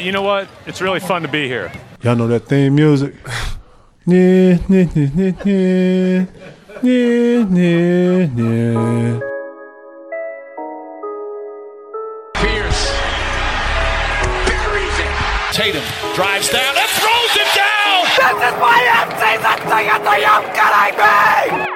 you know what? It's really fun to be here. Y'all know that theme music? Yeah, yeah, yeah, yeah, yeah, yeah, yeah. Pierce buries it. Tatum drives down and throws it down. This is my in-season ticket to you kidding me?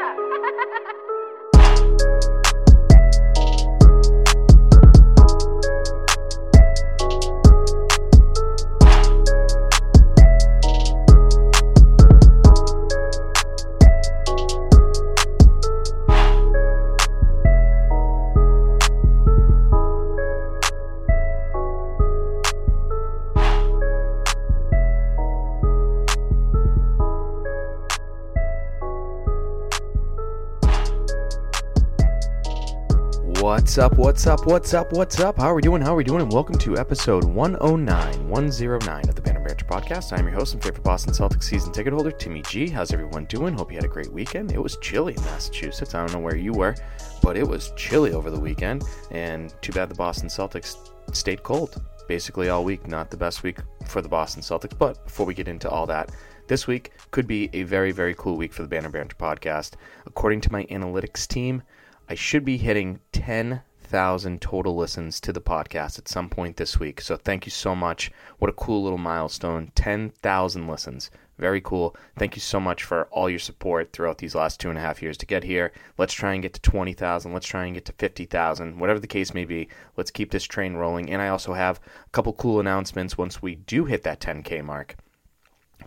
What's up? What's up? What's up? What's up? How are we doing? How are we doing? And welcome to episode 109, 109 of the Banner Branch podcast. I'm your host and favorite Boston Celtics season ticket holder, Timmy G. How's everyone doing? Hope you had a great weekend. It was chilly in Massachusetts. I don't know where you were, but it was chilly over the weekend. And too bad the Boston Celtics stayed cold basically all week. Not the best week for the Boston Celtics. But before we get into all that, this week could be a very, very cool week for the Banner Branch podcast. According to my analytics team, I should be hitting 10,000 total listens to the podcast at some point this week. So thank you so much. What a cool little milestone 10,000 listens. Very cool. Thank you so much for all your support throughout these last two and a half years to get here. Let's try and get to 20,000. Let's try and get to 50,000. Whatever the case may be, let's keep this train rolling. And I also have a couple cool announcements once we do hit that 10K mark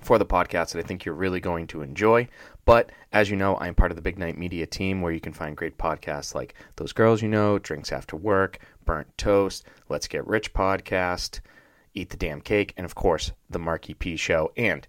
for the podcast that I think you're really going to enjoy. But as you know, I'm part of the Big Night Media team where you can find great podcasts like Those Girls You Know, Drinks After Work, Burnt Toast, Let's Get Rich podcast, Eat the Damn Cake, and of course, The Marky P Show. And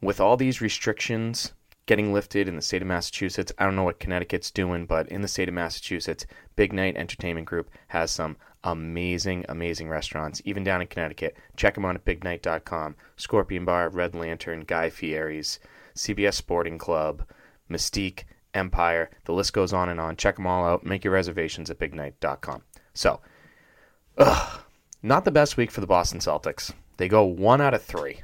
with all these restrictions getting lifted in the state of Massachusetts, I don't know what Connecticut's doing, but in the state of Massachusetts, Big Night Entertainment Group has some amazing, amazing restaurants, even down in Connecticut. Check them out at bignight.com. Scorpion Bar, Red Lantern, Guy Fieri's, CBS Sporting Club, Mystique, Empire. The list goes on and on. Check them all out. Make your reservations at bignight.com. So, ugh, not the best week for the Boston Celtics. They go one out of three.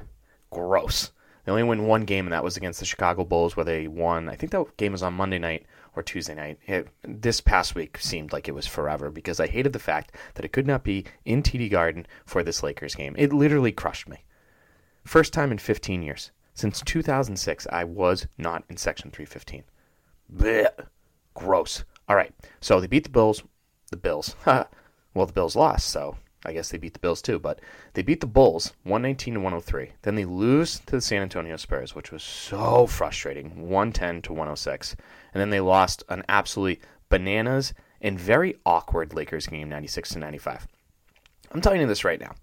Gross. They only win one game, and that was against the Chicago Bulls, where they won. I think that game was on Monday night or Tuesday night. It, this past week seemed like it was forever because I hated the fact that it could not be in TD Garden for this Lakers game. It literally crushed me. First time in 15 years. Since 2006, I was not in Section 315. Blech. Gross. All right. So they beat the Bills. The Bills. well, the Bills lost, so I guess they beat the Bills too. But they beat the Bulls 119 to 103. Then they lose to the San Antonio Spurs, which was so frustrating 110 to 106. And then they lost an absolutely bananas and very awkward Lakers game 96 to 95. I'm telling you this right now.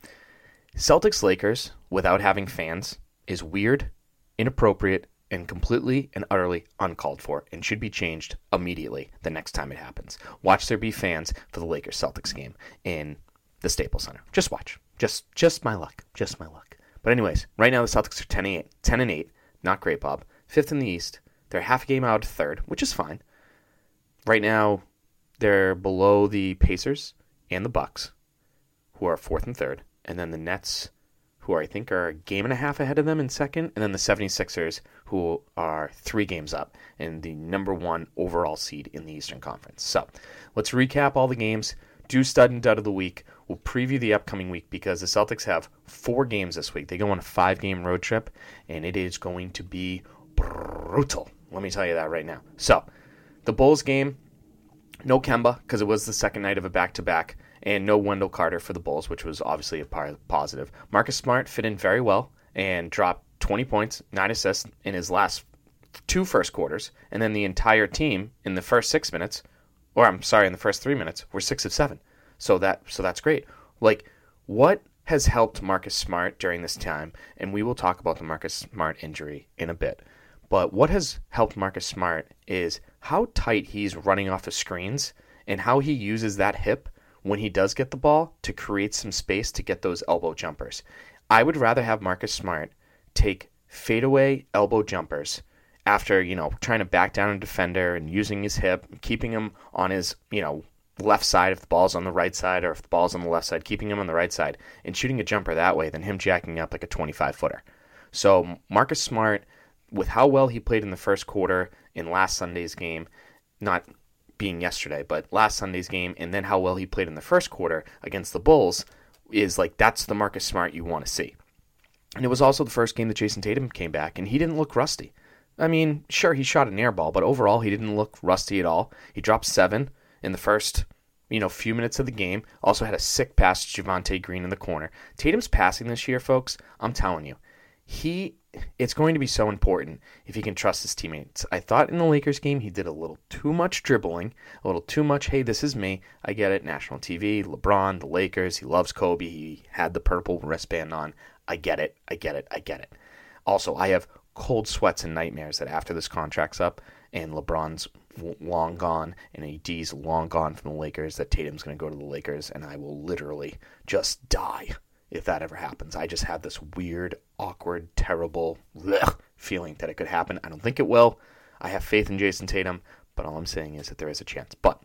Celtics Lakers without having fans is weird, inappropriate, and completely and utterly uncalled for and should be changed immediately the next time it happens. Watch there be fans for the Lakers Celtics game in the Staples Center. Just watch. Just just my luck. Just my luck. But anyways, right now the Celtics are 10 and 8. 10 and 8. Not great, Bob. Fifth in the East. They're half a game out of third, which is fine. Right now, they're below the Pacers and the Bucks, who are fourth and third, and then the Nets, who I think are a game and a half ahead of them in second, and then the 76ers, who are three games up and the number one overall seed in the Eastern Conference. So let's recap all the games. Do stud and dud of the week. We'll preview the upcoming week because the Celtics have four games this week. They go on a five game road trip, and it is going to be brutal. Let me tell you that right now. So, the Bulls game, no Kemba because it was the second night of a back to back, and no Wendell Carter for the Bulls, which was obviously a positive. Marcus Smart fit in very well and dropped 20 points, nine assists in his last two first quarters, and then the entire team in the first six minutes, or I'm sorry, in the first three minutes, were six of seven. So that so that's great. Like what has helped Marcus Smart during this time, and we will talk about the Marcus Smart injury in a bit. But what has helped Marcus Smart is how tight he's running off of screens and how he uses that hip when he does get the ball to create some space to get those elbow jumpers. I would rather have Marcus Smart take fadeaway elbow jumpers after, you know, trying to back down a defender and using his hip, keeping him on his, you know, left side if the ball's on the right side or if the ball's on the left side, keeping him on the right side and shooting a jumper that way than him jacking up like a 25 footer. So Marcus Smart, with how well he played in the first quarter in last Sunday's game, not being yesterday, but last Sunday's game, and then how well he played in the first quarter against the Bulls, is like that's the Marcus Smart you want to see. And it was also the first game that Jayson Tatum came back, and he didn't look rusty. I mean, sure, he shot an air ball, but overall, he didn't look rusty at all. He dropped seven in the first, you know, few minutes of the game. Also had a sick pass to Javonte Green in the corner. Tatum's passing this year, folks. I'm telling you, he it's going to be so important if he can trust his teammates. I thought in the Lakers game he did a little too much dribbling, a little too much, hey, this is me. I get it. National TV, LeBron, the Lakers, he loves Kobe. He had the purple wristband on. I get it. I get it. I get it. Also, I have cold sweats and nightmares that after this contract's up and LeBron's long gone and AD's long gone from the Lakers, that Tatum's going to go to the Lakers and I will literally just die if that ever happens. I just have this weird, awkward, terrible feeling that it could happen. I don't think it will. I have faith in Jayson Tatum, but all I'm saying is that there is a chance. But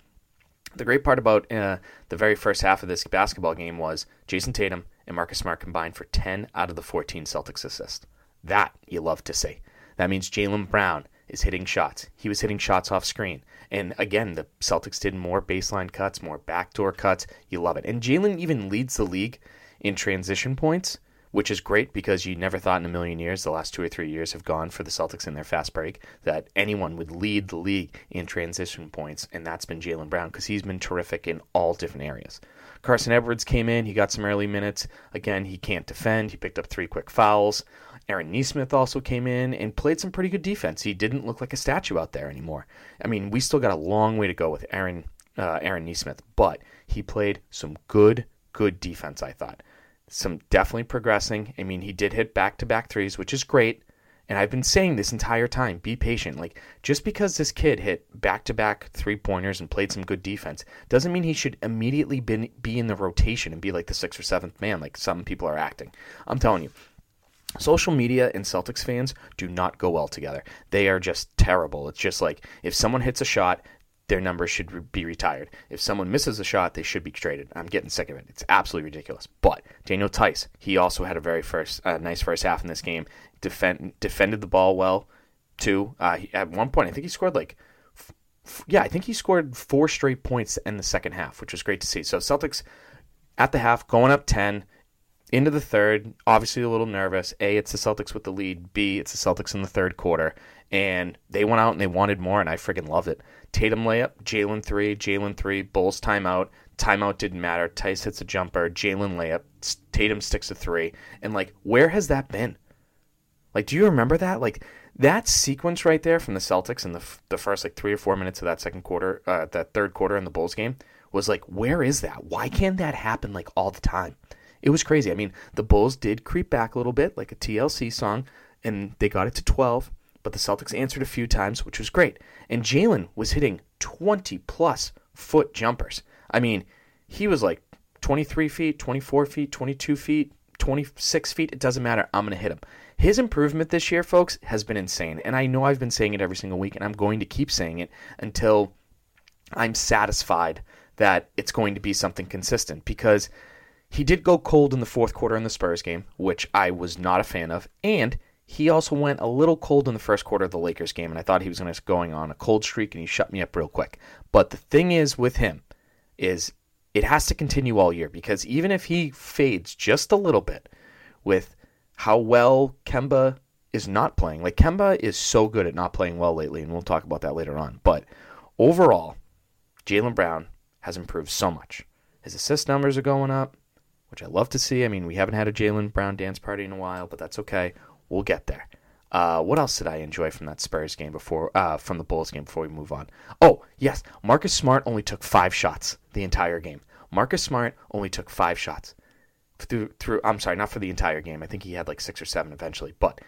the great part about uh, the very first half of this basketball game was Jayson Tatum and Marcus Smart combined for 10 out of the 14 Celtics assists. That you love to see. That means Jaylen Brown is hitting shots. He was hitting shots off screen. And again, the Celtics did more baseline cuts, more backdoor cuts. You love it. And Jaylen even leads the league in transition points, which is great because you never thought in a million years, the last two or three years have gone for the Celtics in their fast break, that anyone would lead the league in transition points, and that's been Jaylen Brown because he's been terrific in all different areas. Carson Edwards came in, he got some early minutes. Again, he can't defend, he picked up three quick fouls. Aaron Nesmith also came in and played some pretty good defense. He didn't look like a statue out there anymore. I mean, we still got a long way to go with Aaron uh, Aaron Nesmith, but he played some good, good defense. I thought some definitely progressing. I mean, he did hit back to back threes, which is great. And I've been saying this entire time be patient. Like, just because this kid hit back to back three pointers and played some good defense doesn't mean he should immediately be in the rotation and be like the sixth or seventh man, like some people are acting. I'm telling you, social media and Celtics fans do not go well together. They are just terrible. It's just like if someone hits a shot, their number should be retired. If someone misses a shot, they should be traded. I'm getting sick of it. It's absolutely ridiculous. But Daniel Theis, he also had a very first uh, nice first half in this game. Defend, defended the ball well too. Uh, he, at one point, I think he scored like, f- yeah, I think he scored four straight points in the second half, which was great to see. So Celtics at the half going up ten. Into the third, obviously a little nervous. A, it's the Celtics with the lead. B, it's the Celtics in the third quarter and they went out and they wanted more, and I freaking loved it. Tatum layup, Jaylen three, Jaylen three, Bulls timeout. Timeout didn't matter. Theis hits a jumper, Jaylen layup, Tatum sticks a three, and like, where has that been? Like, do you remember that? Like that sequence right there from the Celtics in the the first like three or four minutes of that second quarter, uh, that third quarter in the Bulls game was like, where is that? Why can't that happen like all the time? It was crazy. I mean, the Bulls did creep back a little bit, like a TLC song, and they got it to twelve but the Celtics answered a few times, which was great. And Jaylen was hitting 20 plus foot jumpers. I mean, he was like 23 feet, 24 feet, 22 feet, 26 feet. It doesn't matter. I'm going to hit him. His improvement this year, folks, has been insane. And I know I've been saying it every single week, and I'm going to keep saying it until I'm satisfied that it's going to be something consistent because he did go cold in the fourth quarter in the Spurs game, which I was not a fan of, and he also went a little cold in the first quarter of the Lakers game, and I thought he was going to going on a cold streak, and he shut me up real quick. But the thing is with him is it has to continue all year because even if he fades just a little bit with how well Kemba is not playing, like Kemba is so good at not playing well lately, and we'll talk about that later on. But overall, Jaylen Brown has improved so much. His assist numbers are going up, which I love to see. I mean, we haven't had a Jaylen Brown dance party in a while, but that's okay. We'll get there. Uh, what else did I enjoy from that Spurs game before, uh, from the Bulls game before we move on? Oh, yes, Marcus Smart only took five shots the entire game. Marcus Smart only took five shots through, through. I'm sorry, not for the entire game. I think he had like six or seven eventually. But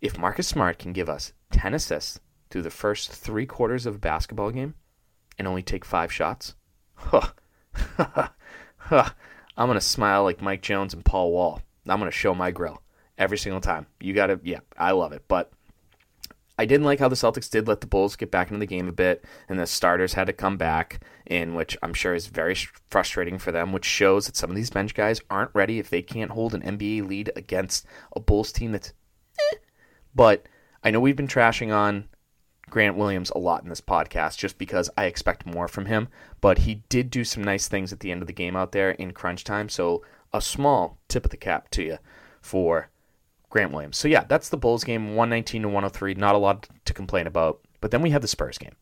if Marcus Smart can give us ten assists through the first three quarters of a basketball game and only take five shots, huh, huh, I'm gonna smile like Mike Jones and Paul Wall. I'm gonna show my grill every single time. You got to, yeah, I love it. But I didn't like how the Celtics did let the Bulls get back into the game a bit, and the starters had to come back, in which I'm sure is very frustrating for them, which shows that some of these bench guys aren't ready if they can't hold an NBA lead against a Bulls team that's. Eh. But I know we've been trashing on Grant Williams a lot in this podcast just because I expect more from him, but he did do some nice things at the end of the game out there in crunch time, so a small tip of the cap to you for Grant Williams. So yeah, that's the Bulls game, 119 to 103. Not a lot to complain about. But then we have the Spurs game.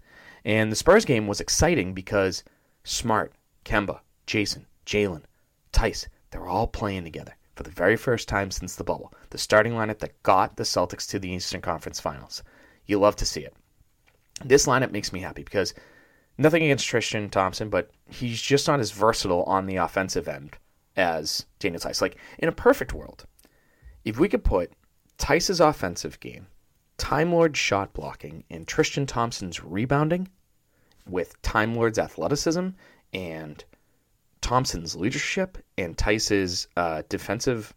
And the Spurs game was exciting because Smart, Kemba, Jayson, Jaylen, Theis, they're all playing together for the very first time since the bubble. The starting lineup that got the Celtics to the Eastern Conference Finals. You love to see it. This lineup makes me happy because nothing against Tristan Thompson, but he's just not as versatile on the offensive end as Daniel Theis. Like in a perfect world, if we could put Theis's offensive game, Time Lord's shot blocking, and Tristan Thompson's rebounding with Time Lord's athleticism and Thompson's leadership and Theis's uh, defensive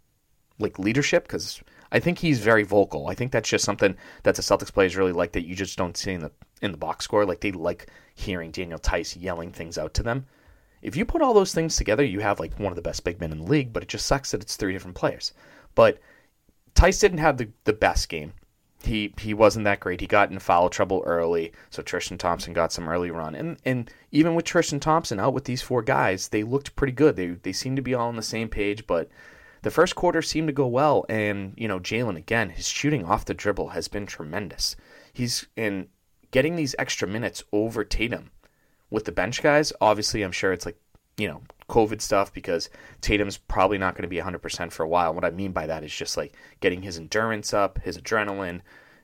like leadership, because I think he's very vocal. I think that's just something that the Celtics players really like that you just don't see in the in the box score. Like they like hearing Daniel Theis yelling things out to them. If you put all those things together, you have like one of the best big men in the league. But it just sucks that it's three different players. But Theis didn't have the, the best game. He he wasn't that great. He got in foul trouble early, so Tristan Thompson got some early run. And and even with Tristan Thompson out with these four guys, they looked pretty good. They they seemed to be all on the same page, but the first quarter seemed to go well. And you know, Jaylen again, his shooting off the dribble has been tremendous. He's in getting these extra minutes over Tatum with the bench guys. Obviously, I'm sure it's like you know COVID stuff because Tatum's probably not going to be 100% for a while. What I mean by that is just like getting his endurance up, his adrenaline,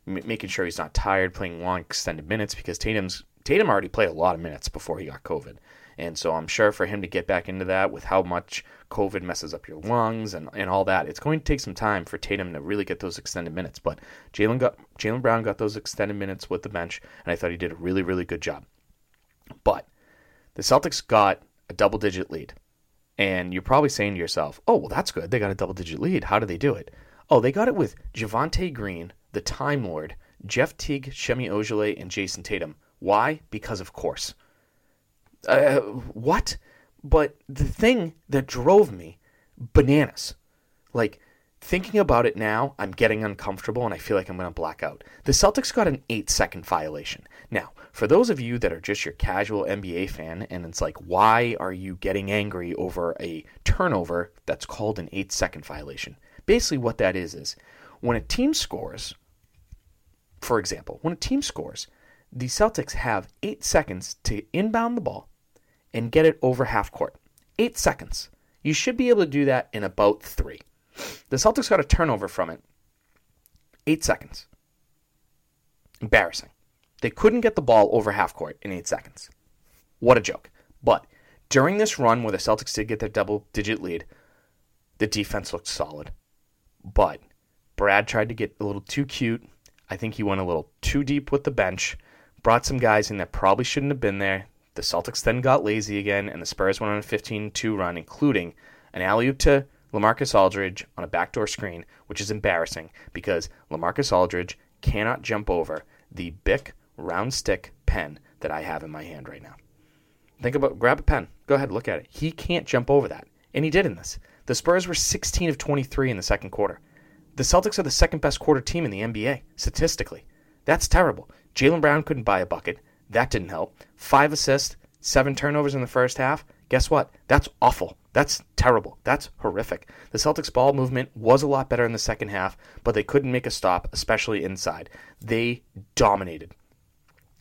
m- making sure he's not tired, playing long extended minutes because Tatum's Tatum already played a lot of minutes before he got COVID. And so I'm sure for him to get back into that with how much COVID messes up your lungs and, and all that, it's going to take some time for Tatum to really get those extended minutes. But Jaylen got Jaylen Brown got those extended minutes with the bench, and I thought he did a really, really good job. But the Celtics got a double digit lead. And you're probably saying to yourself, oh, well, that's good. They got a double digit lead. How did they do it? Oh, they got it with Javonte Green, the Time Lord, Jeff Teague, Semi Ojeleye, and Jayson Tatum. Why? Because of course. Uh, what? But the thing that drove me bananas, like thinking about it now, I'm getting uncomfortable and I feel like I'm going to black out. The Celtics got an eight second violation. Now, for those of you that are just your casual NBA fan, and it's like, why are you getting angry over a turnover that's called an eight second violation? Basically, what that is is when a team scores, for example, when a team scores, the Celtics have eight seconds to inbound the ball and get it over half court. Eight seconds. You should be able to do that in about three. The Celtics got a turnover from it. Eight seconds. Embarrassing. They couldn't get the ball over half court in eight seconds. What a joke. But during this run where the Celtics did get their double digit lead, the defense looked solid. But Brad tried to get a little too cute. I think he went a little too deep with the bench, brought some guys in that probably shouldn't have been there. The Celtics then got lazy again, and the Spurs went on a 15 2 run, including an alley oop to Lamarcus Aldridge on a backdoor screen, which is embarrassing because Lamarcus Aldridge cannot jump over the Bic round stick pen that I have in my hand right now. Think about grab a pen. Go ahead, look at it. He can't jump over that. And he did in this. The Spurs were 16 of 23 in the second quarter. The Celtics are the second best quarter team in the NBA, statistically. That's terrible. Jaylen Brown couldn't buy a bucket. That didn't help. Five assists, seven turnovers in the first half. Guess what? That's awful. That's terrible. That's horrific. The Celtics ball movement was a lot better in the second half, but they couldn't make a stop, especially inside. They dominated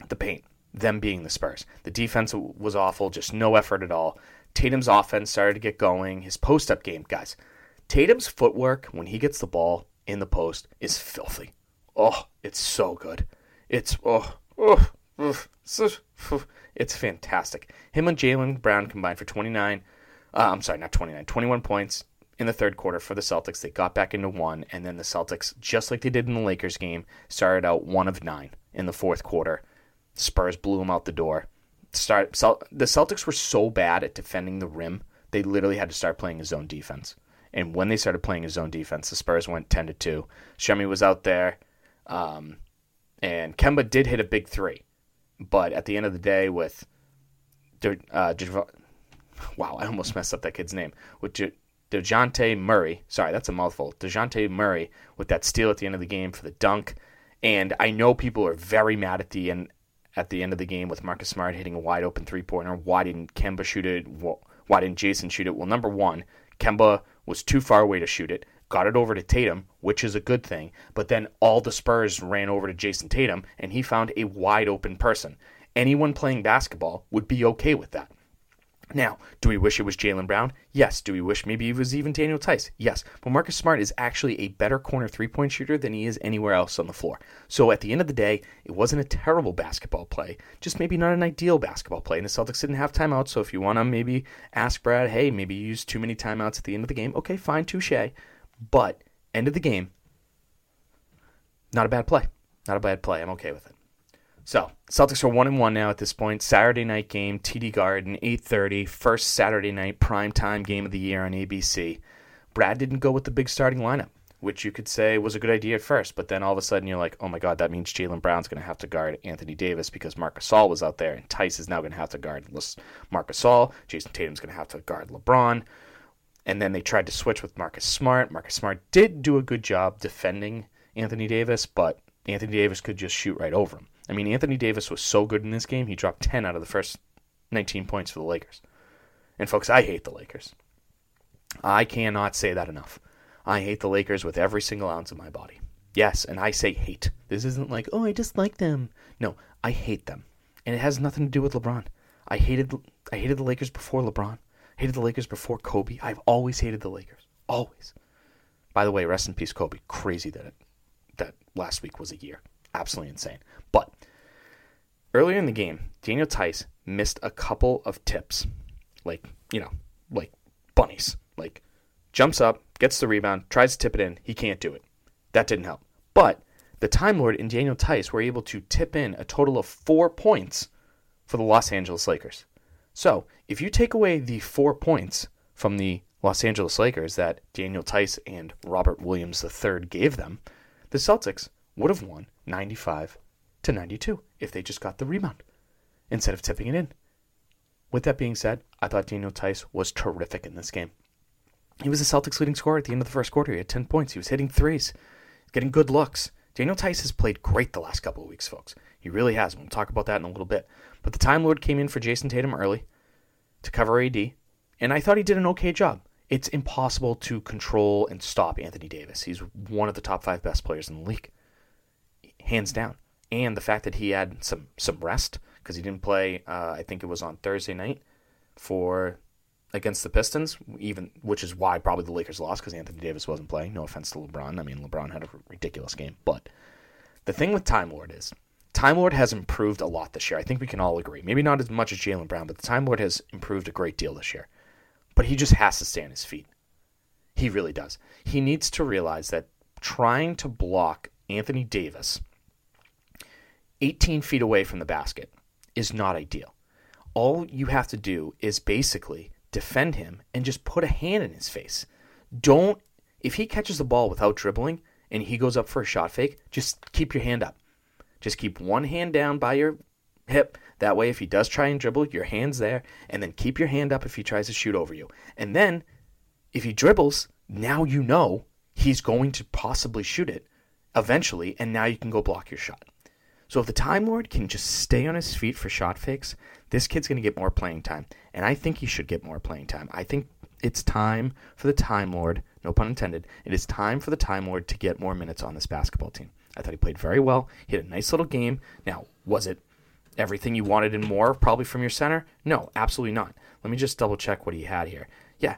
the paint, them being the Spurs. The defense was awful, just no effort at all. Tatum's offense started to get going. His post up game, guys. Tatum's footwork when he gets the ball in the post is filthy. Oh, it's so good. It's oh, oh, oh it's fantastic. Him and Jaylen Brown combined for 29. Uh, I'm sorry, not 29, 21 points in the third quarter for the Celtics. They got back into one, and then the Celtics, just like they did in the Lakers game, started out one of nine in the fourth quarter. Spurs blew them out the door. Start the Celtics were so bad at defending the rim, they literally had to start playing a zone defense. And when they started playing a zone defense, the Spurs went ten to two. Shemi was out there. Um, And Kemba did hit a big three, but at the end of the day, with uh, wow, I almost messed up that kid's name with De, Dejounte Murray. Sorry, that's a mouthful. Dejounte Murray with that steal at the end of the game for the dunk. And I know people are very mad at the end at the end of the game with Marcus Smart hitting a wide open three pointer. Why didn't Kemba shoot it? Why didn't Jayson shoot it? Well, number one, Kemba was too far away to shoot it. Got it over to Tatum, which is a good thing. But then all the Spurs ran over to Jayson Tatum, and he found a wide open person. Anyone playing basketball would be okay with that. Now, do we wish it was Jaylen Brown? Yes. Do we wish maybe it was even Daniel Theis? Yes. But Marcus Smart is actually a better corner three point shooter than he is anywhere else on the floor. So at the end of the day, it wasn't a terrible basketball play, just maybe not an ideal basketball play. And the Celtics didn't have timeouts. So if you want to maybe ask Brad, hey, maybe you used too many timeouts at the end of the game, okay, fine, touche. But end of the game, not a bad play. Not a bad play. I'm okay with it. So Celtics are one and one now at this point. Saturday night game, TD Garden, 8:30, first Saturday night prime time game of the year on ABC. Brad didn't go with the big starting lineup, which you could say was a good idea at first, but then all of a sudden you're like, oh my god, that means Jaylen Brown's going to have to guard Anthony Davis because Marcus Gasol was out there, and Theis is now going to have to guard Marcus Gasol. Jayson Tatum's going to have to guard LeBron. And then they tried to switch with Marcus Smart. Marcus Smart did do a good job defending Anthony Davis, but Anthony Davis could just shoot right over him. I mean, Anthony Davis was so good in this game, he dropped 10 out of the first 19 points for the Lakers. And folks, I hate the Lakers. I cannot say that enough. I hate the Lakers with every single ounce of my body. Yes, and I say hate. This isn't like, oh, I dislike them. No, I hate them. And it has nothing to do with LeBron. I hated I hated the Lakers before LeBron. Hated the Lakers before Kobe. I've always hated the Lakers. Always. By the way, rest in peace, Kobe. Crazy that it, that last week was a year. Absolutely insane. But earlier in the game, Daniel Theis missed a couple of tips, like you know, like bunnies. Like jumps up, gets the rebound, tries to tip it in. He can't do it. That didn't help. But the Time Lord and Daniel Theis were able to tip in a total of four points for the Los Angeles Lakers. So if you take away the four points from the Los Angeles Lakers that Daniel Theis and Robert Williams III gave them, the Celtics would have won 95 to 92 if they just got the rebound instead of tipping it in. With that being said, I thought Daniel Theis was terrific in this game. He was the Celtics' leading scorer at the end of the first quarter. He had 10 points. He was hitting threes, getting good looks. Daniel Theis has played great the last couple of weeks, folks. He really has. We'll talk about that in a little bit. But the Time Lord came in for Jayson Tatum early to cover AD, and I thought he did an okay job. It's impossible to control and stop Anthony Davis. He's one of the top five best players in the league, hands down and the fact that he had some some rest because he didn't play. Uh, I think it was on Thursday night for against the Pistons, even which is why probably the Lakers lost because Anthony Davis wasn't playing. No offense to LeBron. I mean, LeBron had a ridiculous game, but the thing with Time Lord is Time Lord has improved a lot this year. I think we can all agree. Maybe not as much as Jaylen Brown, but the Time Lord has improved a great deal this year. But he just has to stay on his feet. He really does. He needs to realize that trying to block Anthony Davis 18 feet away from the basket is not ideal. All you have to do is basically defend him and just put a hand in his face. Don't, if he catches the ball without dribbling and he goes up for a shot fake, just keep your hand up. Just keep one hand down by your hip. That way, if he does try and dribble, your hand's there, and then keep your hand up if he tries to shoot over you. And then, if he dribbles, now you know he's going to possibly shoot it eventually, and now you can go block your shot. So if the Time Lord can just stay on his feet for shot fakes, this kid's going to get more playing time. And I think he should get more playing time. I think it's time for the Time Lord, no pun intended, it is time for the Time Lord to get more minutes on this basketball team. I thought he played very well. He had a nice little game. Now, was it everything you wanted and more, probably from your center? No, absolutely not. Let me just double check what he had here. Yeah,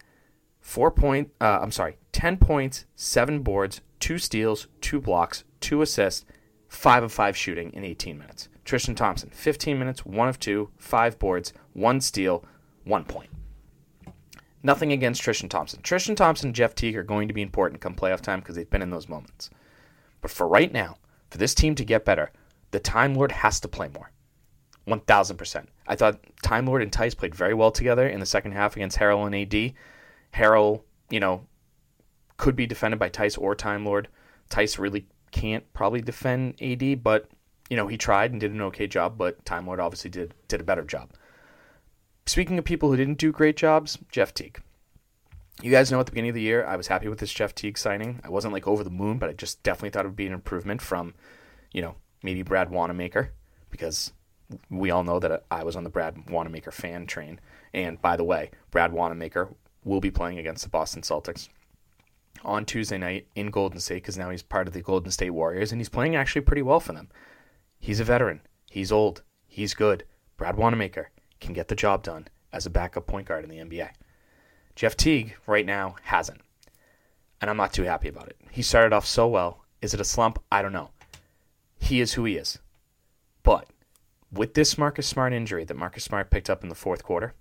four point, uh, I'm sorry, 10 points, seven boards, two steals, two blocks, two assists, five of five shooting in 18 minutes. Tristan Thompson, 15 minutes, one of two, five boards, one steal, one point. Nothing against Tristan Thompson. Tristan Thompson and Jeff Teague are going to be important come playoff time because they've been in those moments. But for right now, for this team to get better, the Time Lord has to play more. 1000%. I thought Time Lord and Theis played very well together in the second half against Harrell and AD. Harrell, you know, could be defended by Theis or Time Lord. Theis really can't probably defend AD, but you know, he tried and did an okay job, but Time Lord obviously did did a better job. Speaking of people who didn't do great jobs, Jeff Teague. You guys know at the beginning of the year, I was happy with this Jeff Teague signing. I wasn't like over the moon, but I just definitely thought it would be an improvement from, you know, maybe Brad Wanamaker, because we all know that I was on the Brad Wanamaker fan train. And by the way, Brad Wanamaker will be playing against the Boston Celtics on Tuesday night in Golden State because now he's part of the Golden State Warriors and he's playing actually pretty well for them. He's a veteran. He's old. He's good. Brad Wanamaker can get the job done as a backup point guard in the NBA. Jeff Teague right now hasn't. And I'm not too happy about it. He started off so well. Is it a slump? I don't know. He is who he is. But with this Marcus Smart injury that Marcus Smart picked up in the fourth quarter,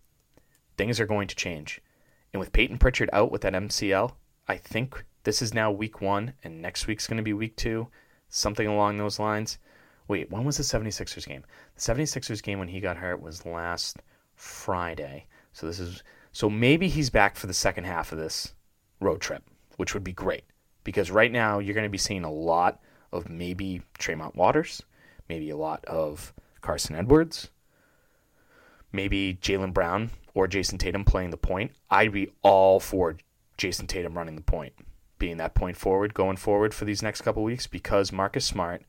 things are going to change. And with Payton Pritchard out with that MCL, I think this is now week one, and next week's going to be week two, something along those lines. Wait, when was the 76ers game? The 76ers game when he got hurt was last Friday. So this is so maybe he's back for the second half of this road trip, which would be great. Because right now you're going to be seeing a lot of maybe Tremont Waters, maybe a lot of Carson Edwards, maybe Jaylen Brown or Jayson Tatum playing the point. I'd be all for Jayson Tatum running the point, being that point forward going forward for these next couple weeks because Marcus Smart,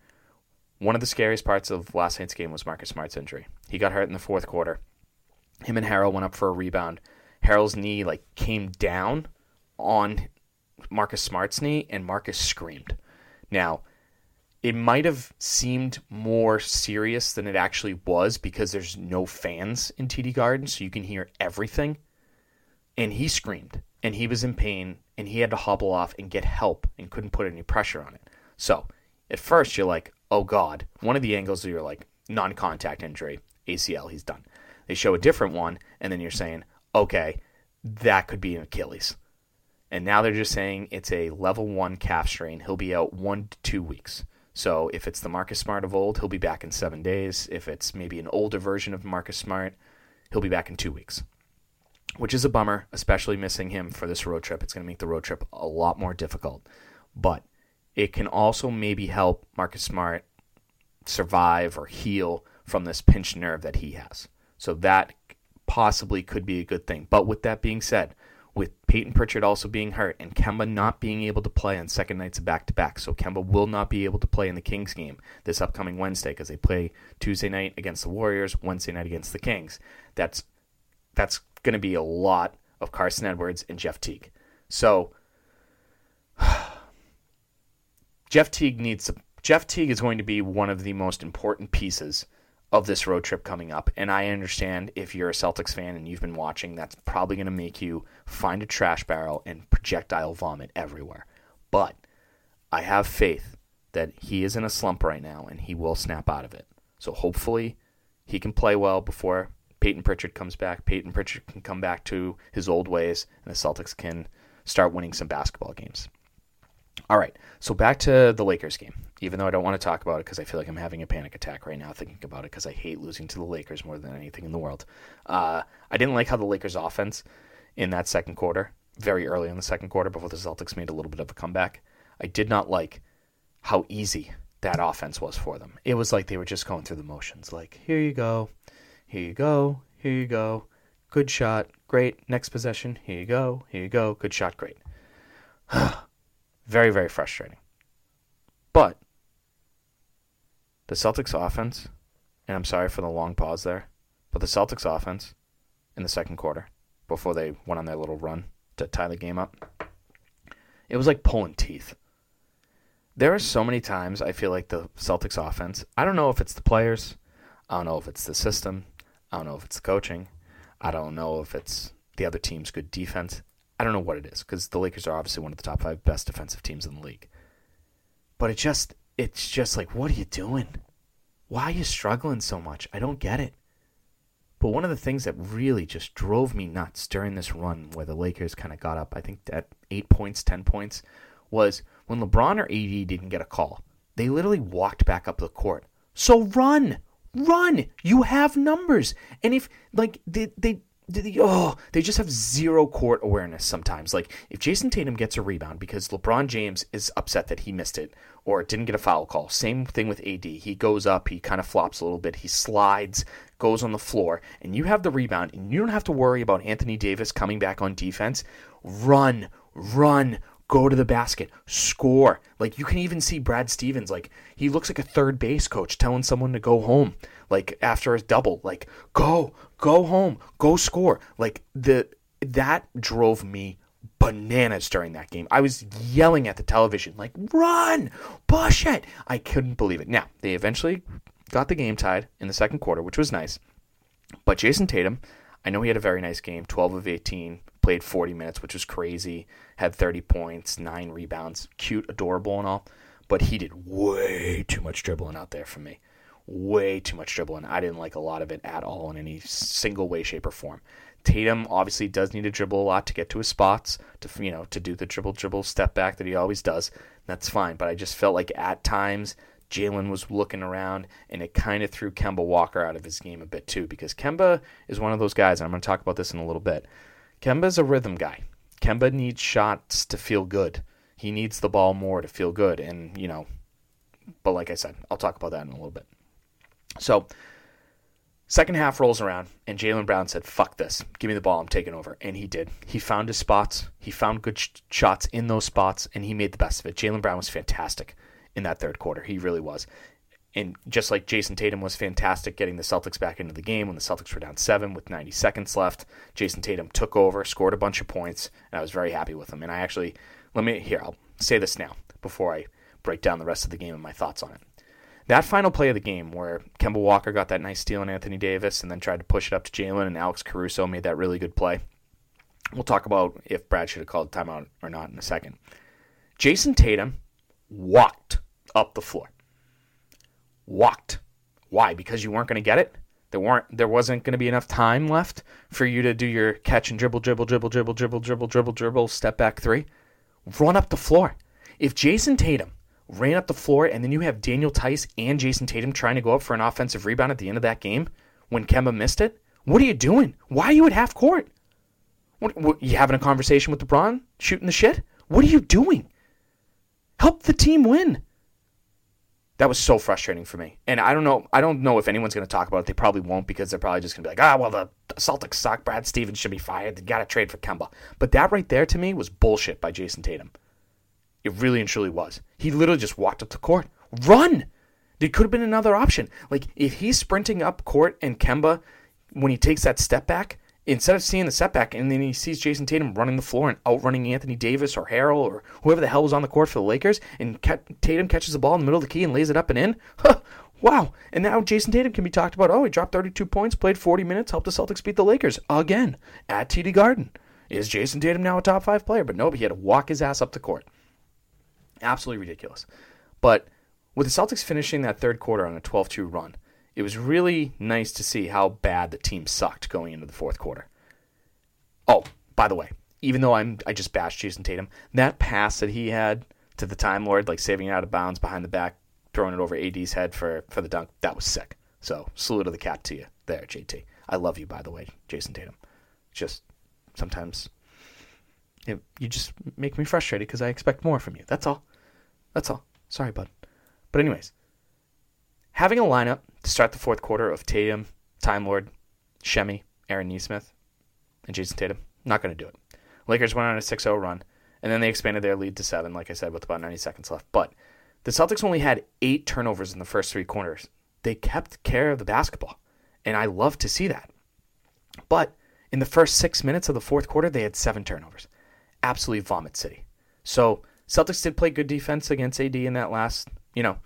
one of the scariest parts of last night's game was Marcus Smart's injury. He got hurt in the fourth quarter. Him and Harrell went up for a rebound. Harrell's knee like came down on Marcus Smart's knee and Marcus screamed. Now, it might have seemed more serious than it actually was because there's no fans in TD Garden, so you can hear everything. And he screamed, and he was in pain, and he had to hobble off and get help and couldn't put any pressure on it. So, at first, you're like, oh God. One of the angles, you're like, non contact injury, ACL, he's done. They show a different one, and then you're saying, okay, that could be an Achilles. And now they're just saying it's a level one calf strain. He'll be out one to two weeks. So if it's the Marcus Smart of old, he'll be back in seven days. If it's maybe an older version of Marcus Smart, he'll be back in two weeks, which is a bummer, especially missing him for this road trip. It's going to make the road trip a lot more difficult. But it can also maybe help Marcus Smart survive or heal from this pinched nerve that he has. So that possibly could be a good thing. But with that being said, with Payton Pritchard also being hurt and Kemba not being able to play on second nights of back to back. So Kemba will not be able to play in the Kings game this upcoming Wednesday because they play Tuesday night against the Warriors, Wednesday night against the Kings. That's that's going to be a lot of Carson Edwards and Jeff Teague. So Jeff Teague needs Jeff Teague is going to be one of the most important pieces of this road trip coming up. And I understand if you're a Celtics fan and you've been watching, that's probably going to make you find a trash barrel and projectile vomit everywhere. But I have faith that he is in a slump right now and he will snap out of it. So hopefully he can play well before Payton Pritchard comes back. Payton Pritchard can come back to his old ways and the Celtics can start winning some basketball games. All right, so back to the Lakers game. Even though I don't want to talk about it because I feel like I'm having a panic attack right now thinking about it because I hate losing to the Lakers more than anything in the world. Uh, I didn't like how the Lakers' offense in that second quarter, very early in the second quarter, before the Celtics made a little bit of a comeback. I did not like how easy that offense was for them. It was like they were just going through the motions. Like, here you go, here you go, here you go, good shot, great. Next possession, here you go, here you go, good shot, great. Very, very frustrating. But the Celtics offense, and I'm sorry for the long pause there, but the Celtics offense in the second quarter, before they went on their little run to tie the game up, it was like pulling teeth. There are so many times I feel like the Celtics offense, I don't know if it's the players, I don't know if it's the system, I don't know if it's the coaching, I don't know if it's the other team's good defense. I don't know what it is because the Lakers are obviously one of the top five best defensive teams in the league. But it just, it's just like, what are you doing? Why are you struggling so much? I don't get it. But one of the things that really just drove me nuts during this run where the Lakers kind of got up, I think at eight points, 10 points, was when LeBron or AD didn't get a call. They literally walked back up the court. So run! Run! You have numbers! And if, like, they, they they- oh, they just have zero court awareness sometimes. Like if Jayson Tatum gets a rebound because LeBron James is upset that he missed it or didn't get a foul call. Same thing with AD. He goes up, he kind of flops a little bit, he slides, goes on the floor, and you have the rebound, and you don't have to worry about Anthony Davis coming back on defense. Run, run, go to the basket, score. Like you can even see Brad Stevens, like he looks like a third base coach telling someone to go home, like after a double, like go, go home, go score. Like the that drove me bananas during that game. I was yelling at the television, like, run, push it. I couldn't believe it. Now, they eventually got the game tied in the second quarter, which was nice. But Jayson Tatum, I know he had a very nice game 12 of 18, played 40 minutes, which was crazy, had 30 points, nine rebounds, cute, adorable, and all. But he did way too much dribbling out there for me. Way too much dribbling. I didn't like a lot of it at all in any single way, shape, or form. Tatum obviously does need to dribble a lot to get to his spots, to you know, to do the dribble, dribble, step back that he always does. That's fine. But I just felt like at times Jaylen was looking around, and it kind of threw Kemba Walker out of his game a bit too, because Kemba is one of those guys, and I'm going to talk about this in a little bit. Kemba's a rhythm guy. Kemba needs shots to feel good. He needs the ball more to feel good, and you know. But like I said, I'll talk about that in a little bit. So, second half rolls around, and Jaylen Brown said, "Fuck this, give me the ball, I'm taking over," and he did. He found his spots. He found good sh- shots in those spots, and he made the best of it. Jaylen Brown was fantastic in that third quarter. He really was. And just like Jayson Tatum was fantastic getting the Celtics back into the game when the Celtics were down seven with 90 seconds left, Jayson Tatum took over, scored a bunch of points, and I was very happy with him. And I actually, let me, here, I'll say this now before I break down the rest of the game and my thoughts on it. That final play of the game where Kemba Walker got that nice steal on Anthony Davis and then tried to push it up to Jaylen and Alex Caruso made that really good play. We'll talk about if Brad should have called timeout or not in a second. Jayson Tatum walked up the floor. Walked. Why? Because you weren't going to get it? There weren't there wasn't going to be enough time left for you to do your catch and dribble dribble dribble dribble dribble dribble dribble dribble step back 3. Run up the floor. If Jayson Tatum ran up the floor and then you have Daniel Theis and Jayson Tatum trying to go up for an offensive rebound at the end of that game when Kemba missed it, what are you doing? Why are you at half court? What, what you having a conversation with LeBron, shooting the shit? What are you doing? Help the team win. That was so frustrating for me. And I don't know I don't know if anyone's going to talk about it. They probably won't because they're probably just going to be like, "Ah, well the, Celtics suck. Brad Stevens should be fired. They got to trade for Kemba." But that right there to me was bullshit by Jayson Tatum. It really and truly was. He literally just walked up the court. Run! There could have been another option. Like if he's sprinting up court and Kemba, when he takes that step back, instead of seeing the setback and then he sees Jayson Tatum running the floor and outrunning Anthony Davis or Harrell or whoever the hell was on the court for the Lakers, and Tatum catches the ball in the middle of the key and lays it up and in. Huh, wow! And now Jayson Tatum can be talked about. Oh, he dropped 32 points, played 40 minutes, helped the Celtics beat the Lakers again at TD Garden. Is Jayson Tatum now a top five player? But nope, he had to walk his ass up the court. Absolutely ridiculous. But with the Celtics finishing that third quarter on a 12 2 run, it was really nice to see how bad the team sucked going into the fourth quarter. Oh, by the way, even though I'm I just bashed Jayson Tatum, that pass that he had to the Time Lord, like saving it out of bounds behind the back, throwing it over AD's head for, for the dunk, that was sick. So salute of the cat to you there, JT. I love you, by the way, Jayson Tatum. Just sometimes it, you just make me frustrated because I expect more from you. That's all. That's all. Sorry, bud. But anyways, having a lineup to start the fourth quarter of Tatum, Time Lord, Shemi, Aaron Nesmith, and Jayson Tatum, not going to do it. Lakers went on a 6-0 run, and then they expanded their lead to seven, like I said, with about 90 seconds left. But the Celtics only had eight turnovers in the first three quarters. They kept care of the basketball, and I love to see that. But in the first six minutes of the fourth quarter, they had seven turnovers. Absolutely vomit city. So Celtics did play good defense against AD in that last, you know,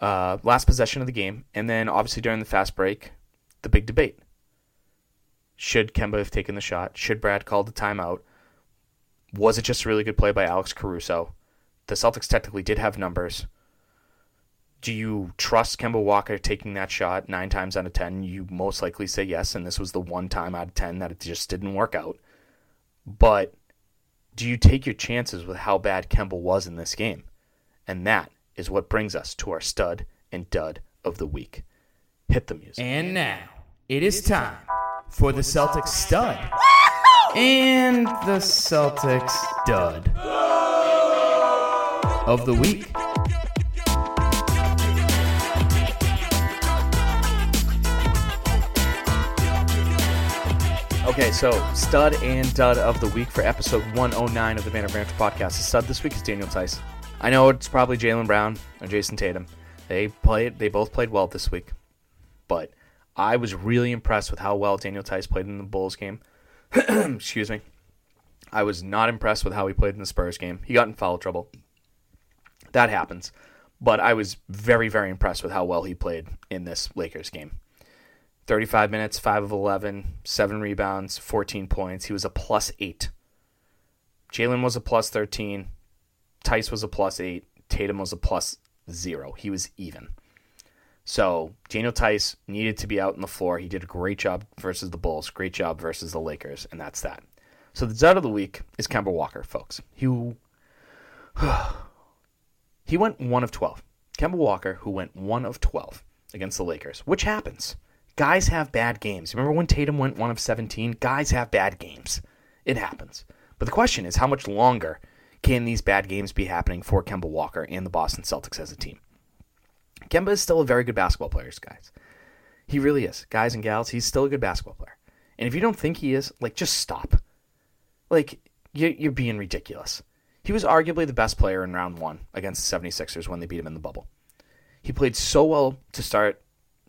uh, last possession of the game, and then obviously during the fast break, the big debate: should Kemba have taken the shot? Should Brad call the timeout? Was it just a really good play by Alex Caruso? The Celtics technically did have numbers. Do you trust Kemba Walker taking that shot nine times out of ten? You most likely say yes, and this was the one time out of ten that it just didn't work out. But do you take your chances with how bad Kemba was in this game? And that is what brings us to our stud and dud of the week. Hit the music. And now, it is time for the Celtics stud and the Celtics dud of the week. Okay, so stud and dud of the week for episode 109 of the Banner Branch podcast. The stud this week is Daniel Theis. I know it's probably Jaylen Brown or Jayson Tatum. They played. They both played well this week, but I was really impressed with how well Daniel Theis played in the Bulls game. Excuse me. I was not impressed with how he played in the Spurs game. He got in foul trouble. That happens. But I was very, very impressed with how well he played in this Lakers game. 35 minutes, 5 of 11, 7 rebounds, 14 points. He was a plus 8. Jaylen was a plus 13. Theis was a plus 8. Tatum was a plus 0. He was even. So Daniel Theis needed to be out on the floor. He did a great job versus the Bulls, great job versus the Lakers, and that's that. So the dud of the week is Kemba Walker, folks. He he went one of twelve. Kemba Walker, who went one of twelve against the Lakers, which happens. Guys have bad games. Remember when Tatum went one of seventeen? Guys have bad games. It happens. But the question is, how much longer can these bad games be happening for Kemba Walker and the Boston Celtics as a team? Kemba is still a very good basketball player, guys. He really is. Guys and gals, he's still a good basketball player. And if you don't think he is, like, just stop. Like, you're being ridiculous. He was arguably the best player in round one against the 76ers when they beat him in the bubble. He played so well to start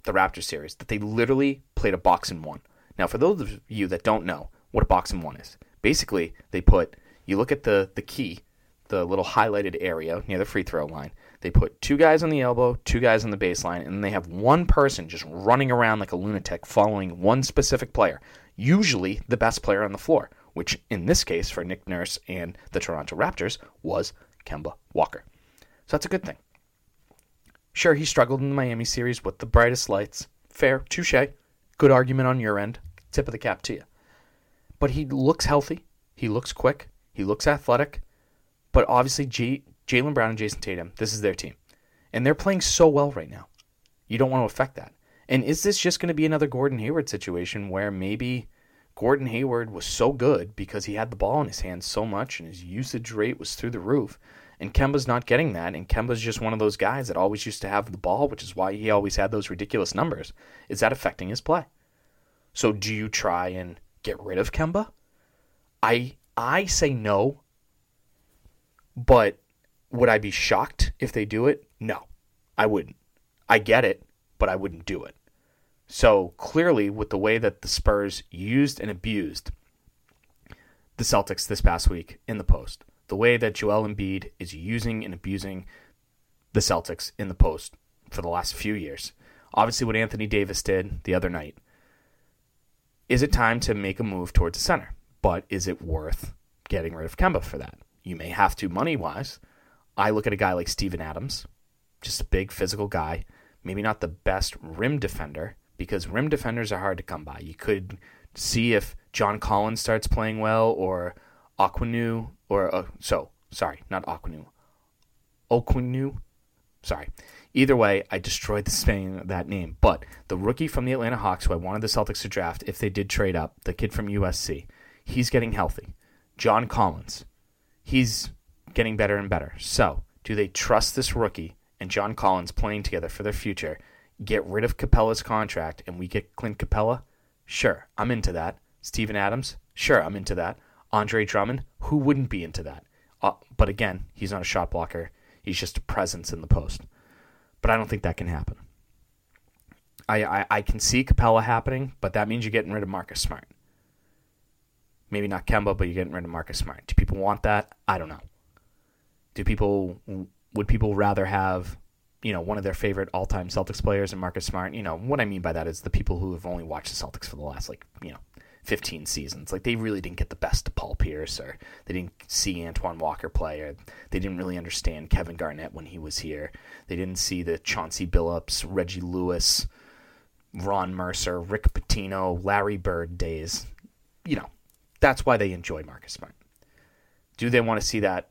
the Raptors series that they literally played a box and one. Now, for those of you that don't know what a box and one is, basically they put you look at the the key, the little highlighted area near the free throw line. They put two guys on the elbow, two guys on the baseline, and they have one person just running around like a lunatic following one specific player, usually the best player on the floor, which in this case for Nick Nurse and the Toronto Raptors was Kemba Walker. So that's a good thing. Sure, he struggled in the Miami series with the brightest lights. Fair, touche. Good argument on your end. Tip of the cap to you. But he looks healthy. He looks quick. He looks athletic. But obviously, J- Jaylen Brown and Jayson Tatum, this is their team. And they're playing so well right now. You don't want to affect that. And is this just going to be another Gordon Hayward situation where maybe Gordon Hayward was so good because he had the ball in his hands so much and his usage rate was through the roof and Kemba's not getting that. And Kemba's just one of those guys that always used to have the ball, which is why he always had those ridiculous numbers. Is that affecting his play? So do you try and get rid of Kemba? I I say no. But would I be shocked if they do it? No. I wouldn't. I get it, but I wouldn't do it. So clearly with the way that the Spurs used and abused the Celtics this past week in the post, the way that Joel Embiid is using and abusing the Celtics in the post for the last few years. Obviously, what Anthony Davis did the other night. Is it time to make a move towards the center? But is it worth getting rid of Kemba for that? You may have to money wise. I look at a guy like Steven Adams, just a big physical guy, maybe not the best rim defender because rim defenders are hard to come by. You could see if John Collins starts playing well or Aquanu or uh, so sorry, not Aquanu, Oquinu. Sorry. Either way, I destroyed the spelling of that name. But the rookie from the Atlanta Hawks, who I wanted the Celtics to draft if they did trade up, the kid from USC, he's getting healthy. John Collins, he's getting better and better. So, do they trust this rookie and John Collins playing together for their future? Get rid of Capela's contract and we get Clint Capela? Sure, I'm into that. Steven Adams? Sure, I'm into that. Andre Drummond, who wouldn't be into that? Uh, but again, he's not a shot blocker. He's just a presence in the post. But I don't think that can happen. I, I, I can see Capela happening, but that means you're getting rid of Marcus Smart. Maybe not Kemba, but you're getting rid of Marcus Smart. Do people want that? I don't know. Do people would people rather have you know one of their favorite all-time Celtics players and Marcus Smart? You know what I mean by that is the people who have only watched the Celtics for the last like you know 15 seasons. Like they really didn't get the best of Paul Pierce, or they didn't see Antoine Walker play, or they didn't really understand Kevin Garnett when he was here. They didn't see the Chauncey Billups, Reggie Lewis, Ron Mercer, Rick Pitino, Larry Bird days. You know, that's why they enjoy Marcus Smart. Do they want to see that?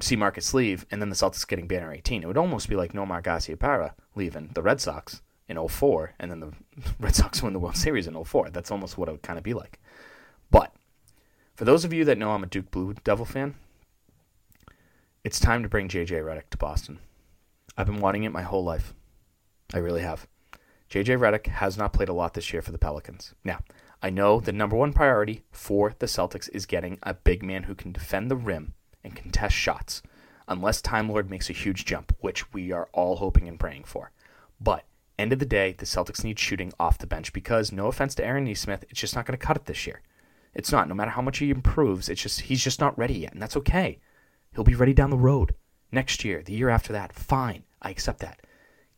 See Marcus leave, and then the Celtics getting banner 18. It would almost be like Nomar Garciaparra leaving the Red Sox in 04, and then the Red Sox win the World Series in 04. That's almost what it would kind of be like. But for those of you that know I'm a Duke Blue Devil fan, it's time to bring JJ Redick to Boston. I've been wanting it my whole life. I really have. JJ Redick has not played a lot this year for the Pelicans. Now, I know the number one priority for the Celtics is getting a big man who can defend the rim and contest shots, unless Time Lord makes a huge jump, which we are all hoping and praying for. But end of the day, the Celtics need shooting off the bench because, no offense to Aaron Nesmith, it's just not going to cut it this year. It's not. No matter how much he improves, it's just he's just not ready yet, and that's okay. He'll be ready down the road next year, the year after that. Fine, I accept that.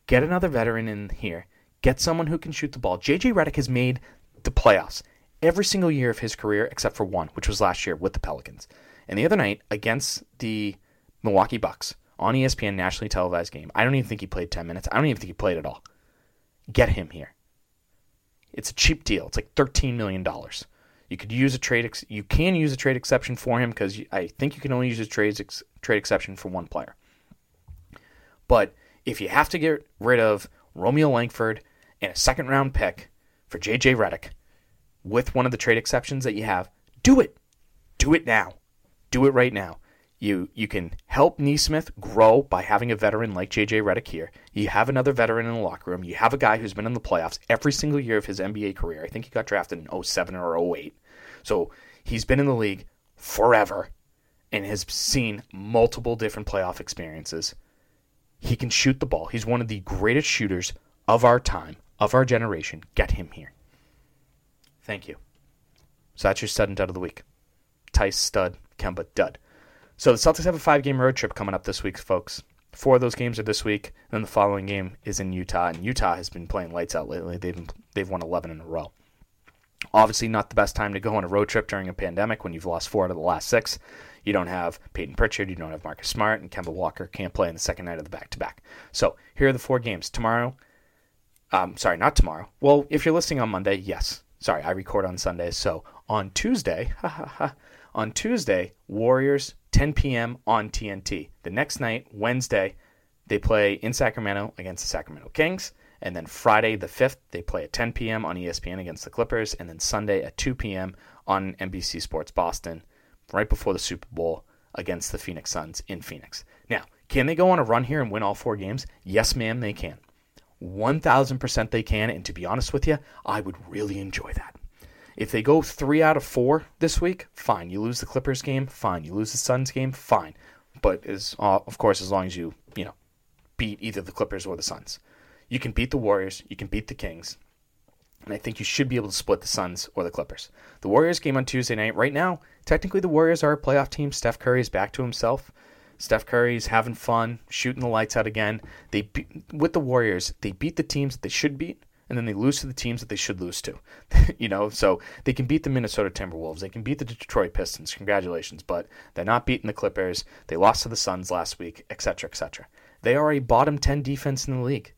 Get another veteran in here. Get someone who can shoot the ball. JJ Redick has made the playoffs every single year of his career except for one, which was last year with the Pelicans. And the other night against the Milwaukee Bucks on ESPN nationally televised game. I don't even think he played 10 minutes. I don't even think he played at all. Get him here. It's a cheap deal. It's like $13 million. You could use a trade. Ex- you can use a trade exception for him because I think you can only use a trade ex- trade exception for one player. But if you have to get rid of Romeo Langford and a second round pick for JJ Redick with one of the trade exceptions that you have, do it. Do it now. Do it right now. You you can help Nesmith grow by having a veteran like JJ Redick here. You have another veteran in the locker room. You have a guy who's been in the playoffs every single year of his NBA career. I think he got drafted in 07 or 08. So he's been in the league forever and has seen multiple different playoff experiences. He can shoot the ball. He's one of the greatest shooters of our time, of our generation. Get him here. Thank you. So that's your stud and dud of the week. Theis, stud, Kemba, dud. So the Celtics have a five game road trip coming up this week, folks. Four of those games are this week, and then the following game is in Utah. And Utah has been playing lights out lately. They've been, they've won 11 in a row. Obviously, not the best time to go on a road trip during a pandemic when you've lost four out of the last six. You don't have Payton Pritchard, you don't have Marcus Smart, and Kemba Walker can't play in the second night of the back to back. So here are the four games. Tomorrow, um, sorry, not tomorrow. Well, if you're listening on Monday, yes. Sorry, I record on Sundays. So on Tuesday, on Tuesday, Warriors, 10 p.m. on TNT. The next night, Wednesday, they play in Sacramento against the Sacramento Kings. And then Friday the 5th, they play at 10 p.m. on ESPN against the Clippers. And then Sunday at 2 p.m. on NBC Sports Boston, right before the Super Bowl against the Phoenix Suns in Phoenix. Now, can they go on a run here and win all four games? Yes, ma'am, they can. 1000% they can. And to be honest with you, I would really enjoy that. If they go three out of four this week, fine. You lose the Clippers game, fine. You lose the Suns game, fine. But as uh, of course, as long as you you know beat either the Clippers or the Suns, you can beat the Warriors, you can beat the Kings, and I think you should be able to split the Suns or the Clippers. The Warriors game on Tuesday night. Right now, technically the Warriors are a playoff team. Steph Curry is back to himself. Steph Curry's having fun, shooting the lights out again. They be- with the Warriors, they beat the teams that they should beat, and then they lose to the teams that they should lose to. you know, so they can beat the Minnesota Timberwolves, they can beat the Detroit Pistons. Congratulations, but they're not beating the Clippers. They lost to the Suns last week, etc., etc. They are a bottom ten defense in the league,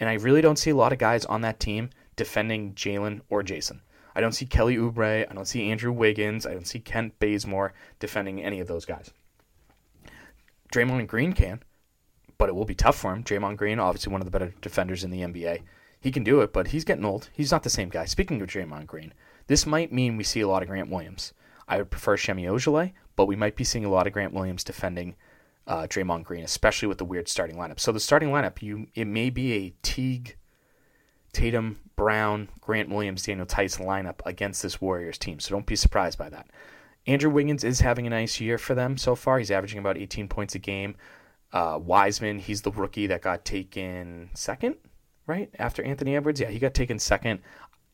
and I really don't see a lot of guys on that team defending Jaylen or Jayson. I don't see Kelly Oubre. I don't see Andrew Wiggins. I don't see Kent Bazemore defending any of those guys. Draymond Green can, but it will be tough for him. Draymond Green, obviously one of the better defenders in the NBA. He can do it, but he's getting old. He's not the same guy. Speaking of Draymond Green, this might mean we see a lot of Grant Williams. I would prefer Semi Ojeleye, but we might be seeing a lot of Grant Williams defending uh, Draymond Green, especially with the weird starting lineup. So the starting lineup, you it may be a Teague, Tatum, Brown, Grant Williams, Daniel Theis lineup against this Warriors team. So don't be surprised by that. Andrew Wiggins is having a nice year for them so far. He's averaging about 18 points a game. Uh, Wiseman, he's the rookie that got taken second, right? After Anthony Edwards. Yeah, he got taken second.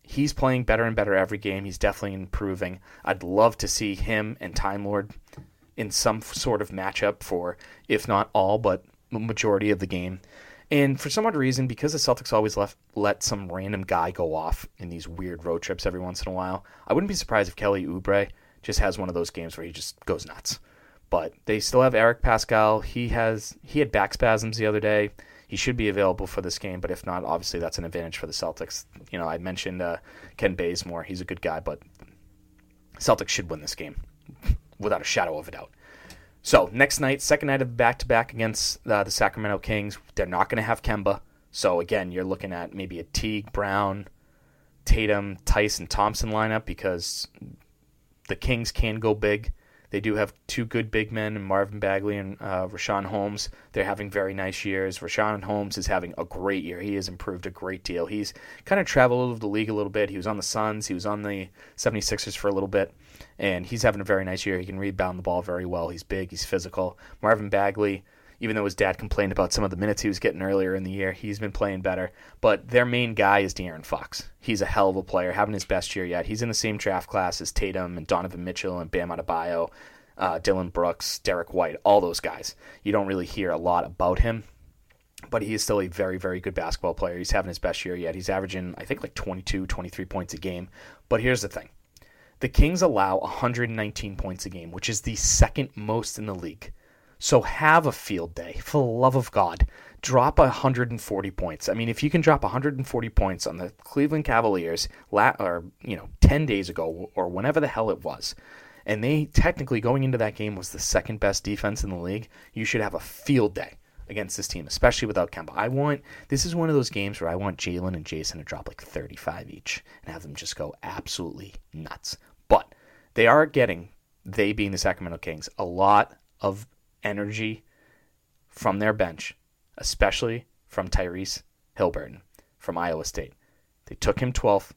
He's playing better and better every game. He's definitely improving. I'd love to see him and Time Lord in some sort of matchup for, if not all, but majority of the game. And for some odd reason, because the Celtics always left, let some random guy go off in these weird road trips every once in a while, I wouldn't be surprised if Kelly Oubre just has one of those games where he just goes nuts. But they still have Eric Paschall. He has he had back spasms the other day. He should be available for this game, but if not, obviously that's an advantage for the Celtics. You know, I mentioned uh, Ken Bazemore. He's a good guy, but Celtics should win this game without a shadow of a doubt. So next night, second night of back to back against uh, the Sacramento Kings. They're not going to have Kemba, So again, you're looking at maybe a Teague, Brown, Tatum, Theis, Thompson lineup because the Kings can go big. They do have two good big men, Marvin Bagley and uh, Richaun Holmes. They're having very nice years. Richaun Holmes is having a great year. He has improved a great deal. He's kind of traveled the league a little bit. He was on the Suns. He was on the 76ers for a little bit, and he's having a very nice year. He can rebound the ball very well. He's big. He's physical. Marvin Bagley even though his dad complained about some of the minutes he was getting earlier in the year, he's been playing better. But their main guy is De'Aaron Fox. He's a hell of a player, having his best year yet. He's in the same draft class as Tatum and Donovan Mitchell and Bam Adebayo, uh, Dillon Brooks, Derrick White, all those guys. You don't really hear a lot about him, but he is still a very, very good basketball player. He's having his best year yet. He's averaging, I think, like 22, 23 points a game. But here's the thing the Kings allow 119 points a game, which is the second most in the league. So have a field day. For the love of God, drop 140 points. I mean, if you can drop 140 points on the Cleveland Cavaliers, or you know, 10 days ago, or whenever the hell it was, and they technically going into that game was the second best defense in the league, you should have a field day against this team, especially without Kemba. I want this is one of those games where I want Jaylen and Jayson to drop like 35 each and have them just go absolutely nuts. But they are getting, they being the Sacramento Kings, a lot of energy from their bench, especially from Tyrese Haliburton from Iowa State. They took him 12th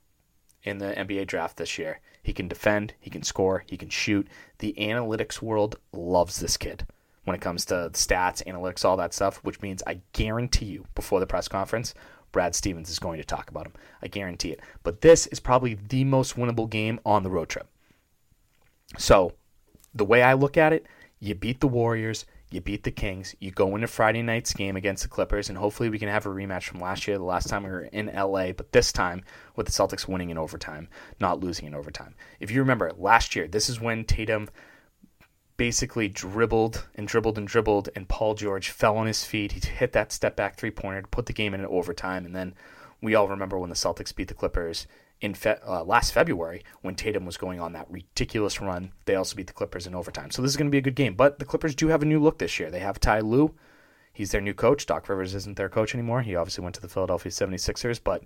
in the NBA draft this year. He can defend, he can score, he can shoot. The analytics world loves this kid when it comes to stats, analytics, all that stuff, which means I guarantee you before the press conference, Brad Stevens is going to talk about him. I guarantee it. But this is probably the most winnable game on the road trip. So, the way I look at it, you beat the Warriors, you beat the Kings, you go into Friday night's game against the Clippers, and hopefully we can have a rematch from last year, the last time we were in LA, but this time with the Celtics winning in overtime, not losing in overtime. If you remember last year, this is when Tatum basically dribbled and dribbled and dribbled, and Paul George fell on his feet. He hit that step back three pointer to put the game in overtime, and then we all remember when the Celtics beat the Clippers in fe- uh, last February when Tatum was going on that ridiculous run. They also beat the Clippers in overtime. So this is going to be a good game. But the Clippers do have a new look this year. They have Ty Lue. He's their new coach. Doc Rivers isn't their coach anymore. He obviously went to the Philadelphia 76ers. But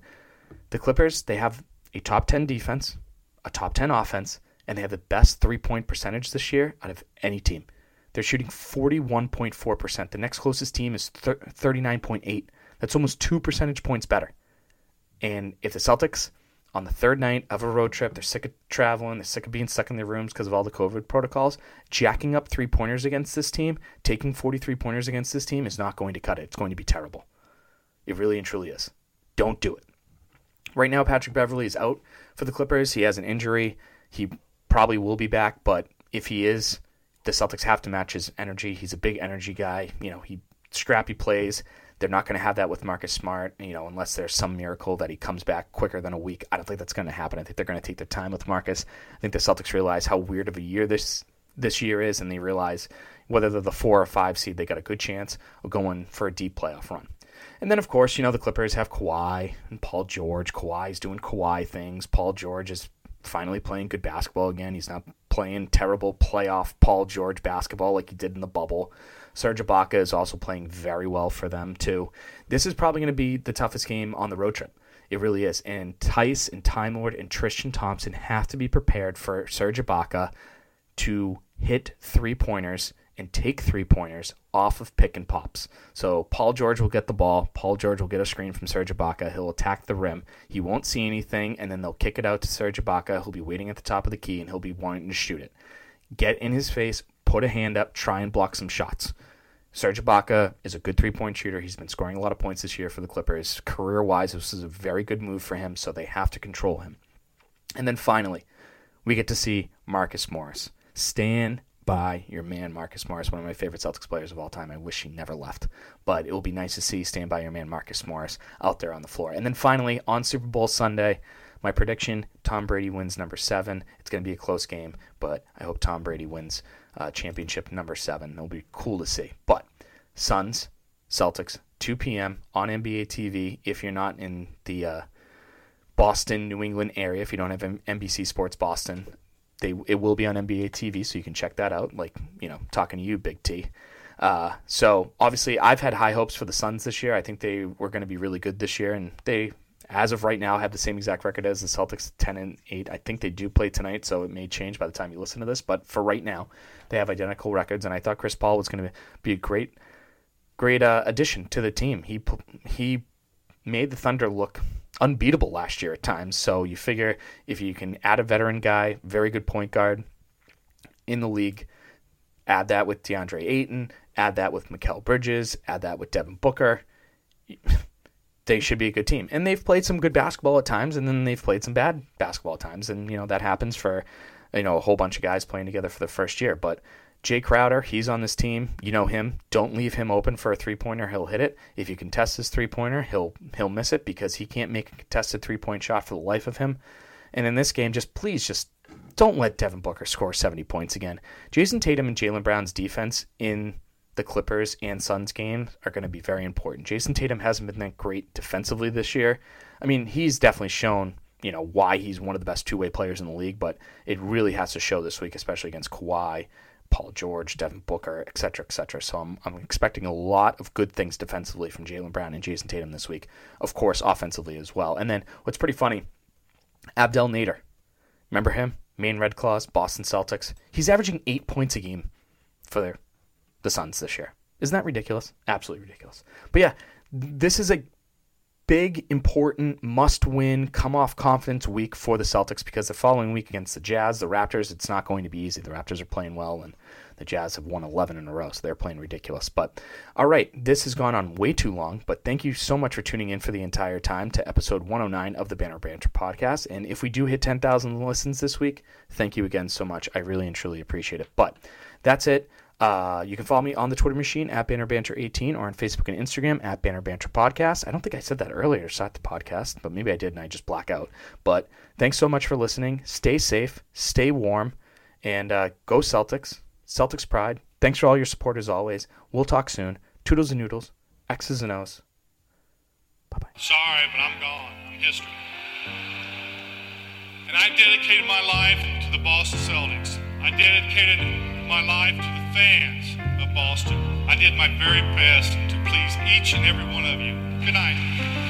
the Clippers, they have a top 10 defense, a top 10 offense, and they have the best three point percentage this year out of any team. They're shooting 41.4%. The next closest team is 39.8. That's almost two percentage points better. And if the Celtics on the third night of a road trip. They're sick of traveling. They're sick of being stuck in their rooms because of all the COVID protocols. Jacking up three pointers against this team, taking 43 pointers against this team is not going to cut it. It's going to be terrible. It really and truly is. Don't do it. Right now, Patrick Beverley is out for the Clippers. He has an injury. He probably will be back, but if he is, the Celtics have to match his energy. He's a big energy guy. You know, he scrappy plays. They're not going to have that with Marcus Smart, you know, unless there's some miracle that he comes back quicker than a week. I don't think that's going to happen. I think they're going to take their time with Marcus. I think the Celtics realize how weird of a year this this year is, and they realize whether they're the four or five seed, they got a good chance of going for a deep playoff run. And then, of course, you know, the Clippers have Kawhi and Paul George. Kawhi's doing Kawhi things. Paul George is finally playing good basketball again. He's not playing terrible playoff Paul George basketball like he did in the bubble. Serge Ibaka is also playing very well for them too. This is probably going to be the toughest game on the road trip. It really is. And Theis and Time Lord and Tristan Thompson have to be prepared for Serge Ibaka to hit three pointers and take three pointers off of pick and pops. So Paul George will get the ball. Paul George will get a screen from Serge Ibaka. He'll attack the rim. He won't see anything, and then they'll kick it out to Serge Ibaka. He'll be waiting at the top of the key, and he'll be wanting to shoot it. Get in his face, put a hand up, try and block some shots. Serge Ibaka is a good three point shooter. He's been scoring a lot of points this year for the Clippers. Career wise, this is a very good move for him, so they have to control him. And then finally, we get to see Marcus Morris. Stand by your man, Marcus Morris, one of my favorite Celtics players of all time. I wish he never left. But it will be nice to see stand by your man, Marcus Morris, out there on the floor. And then finally, on Super Bowl Sunday, my prediction Tom Brady wins number seven. It's going to be a close game, but I hope Tom Brady wins uh, championship number seven. It'll be cool to see. But Suns, Celtics, 2 p.m. on NBA TV. If you're not in the uh, Boston, New England area, if you don't have NBC Sports Boston, they it will be on NBA TV, so you can check that out. Like you know, talking to you, Big T. Uh, so obviously, I've had high hopes for the Suns this year. I think they were going to be really good this year, and they, as of right now, have the same exact record as the Celtics, ten and eight. I think they do play tonight, so it may change by the time you listen to this. But for right now, they have identical records, and I thought Chris Paul was going to be a great, great uh, addition to the team. He he made the Thunder look unbeatable last year at times. So you figure if you can add a veteran guy, very good point guard in the league, add that with DeAndre Ayton, add that with Mikal Bridges, add that with Devin Booker, they should be a good team. And they've played some good basketball at times, and then they've played some bad basketball at times. And, you know, that happens for, you know, a whole bunch of guys playing together for the first year. But Jae Crowder, he's on this team. You know him. Don't leave him open for a three pointer. He'll hit it. If you contest his three pointer, he'll he'll miss it because he can't make a contested three point shot for the life of him. And in this game, just please just don't let Devin Booker score 70 points again. Jayson Tatum and Jaylen Brown's defense in the Clippers and Suns game are going to be very important. Jayson Tatum hasn't been that great defensively this year. I mean, he's definitely shown you know why he's one of the best two way players in the league, but it really has to show this week, especially against Kawhi Paul George, Devin Booker, etc., etc. So I'm, I'm expecting a lot of good things defensively from Jaylen Brown and Jayson Tatum this week. Of course, offensively as well. And then what's pretty funny, Abdel Nader. Remember him? Maine Red Claws, Boston Celtics. He's averaging eight points a game for their, the Suns this year. Isn't that ridiculous? Absolutely ridiculous. But yeah, this is a big, important, must win, come off confidence week for the Celtics because the following week against the Jazz, the Raptors, it's not going to be easy. The Raptors are playing well, and the Jazz have won 11 in a row, so they're playing ridiculous. But all right, this has gone on way too long, but thank you so much for tuning in for the entire time to episode 109 of the Banner Banter podcast. And if we do hit 10,000 listens this week, thank you again so much. I really and truly appreciate it. But that's it. Uh, you can follow me on the Twitter machine at Banner Banter 18 or on Facebook and Instagram at Banner Banter Podcast. I don't think I said that earlier, so at the podcast, but maybe I did and I just black out. But thanks so much for listening. Stay safe, stay warm, and uh, go Celtics. Celtics pride. Thanks for all your support as always. We'll talk soon. Toodles and noodles, X's and O's. Bye bye. Sorry, but I'm gone. I'm history. And I dedicated my life to the Boston Celtics. I dedicated my life to the fans of Boston. I did my very best to please each and every one of you. Good night.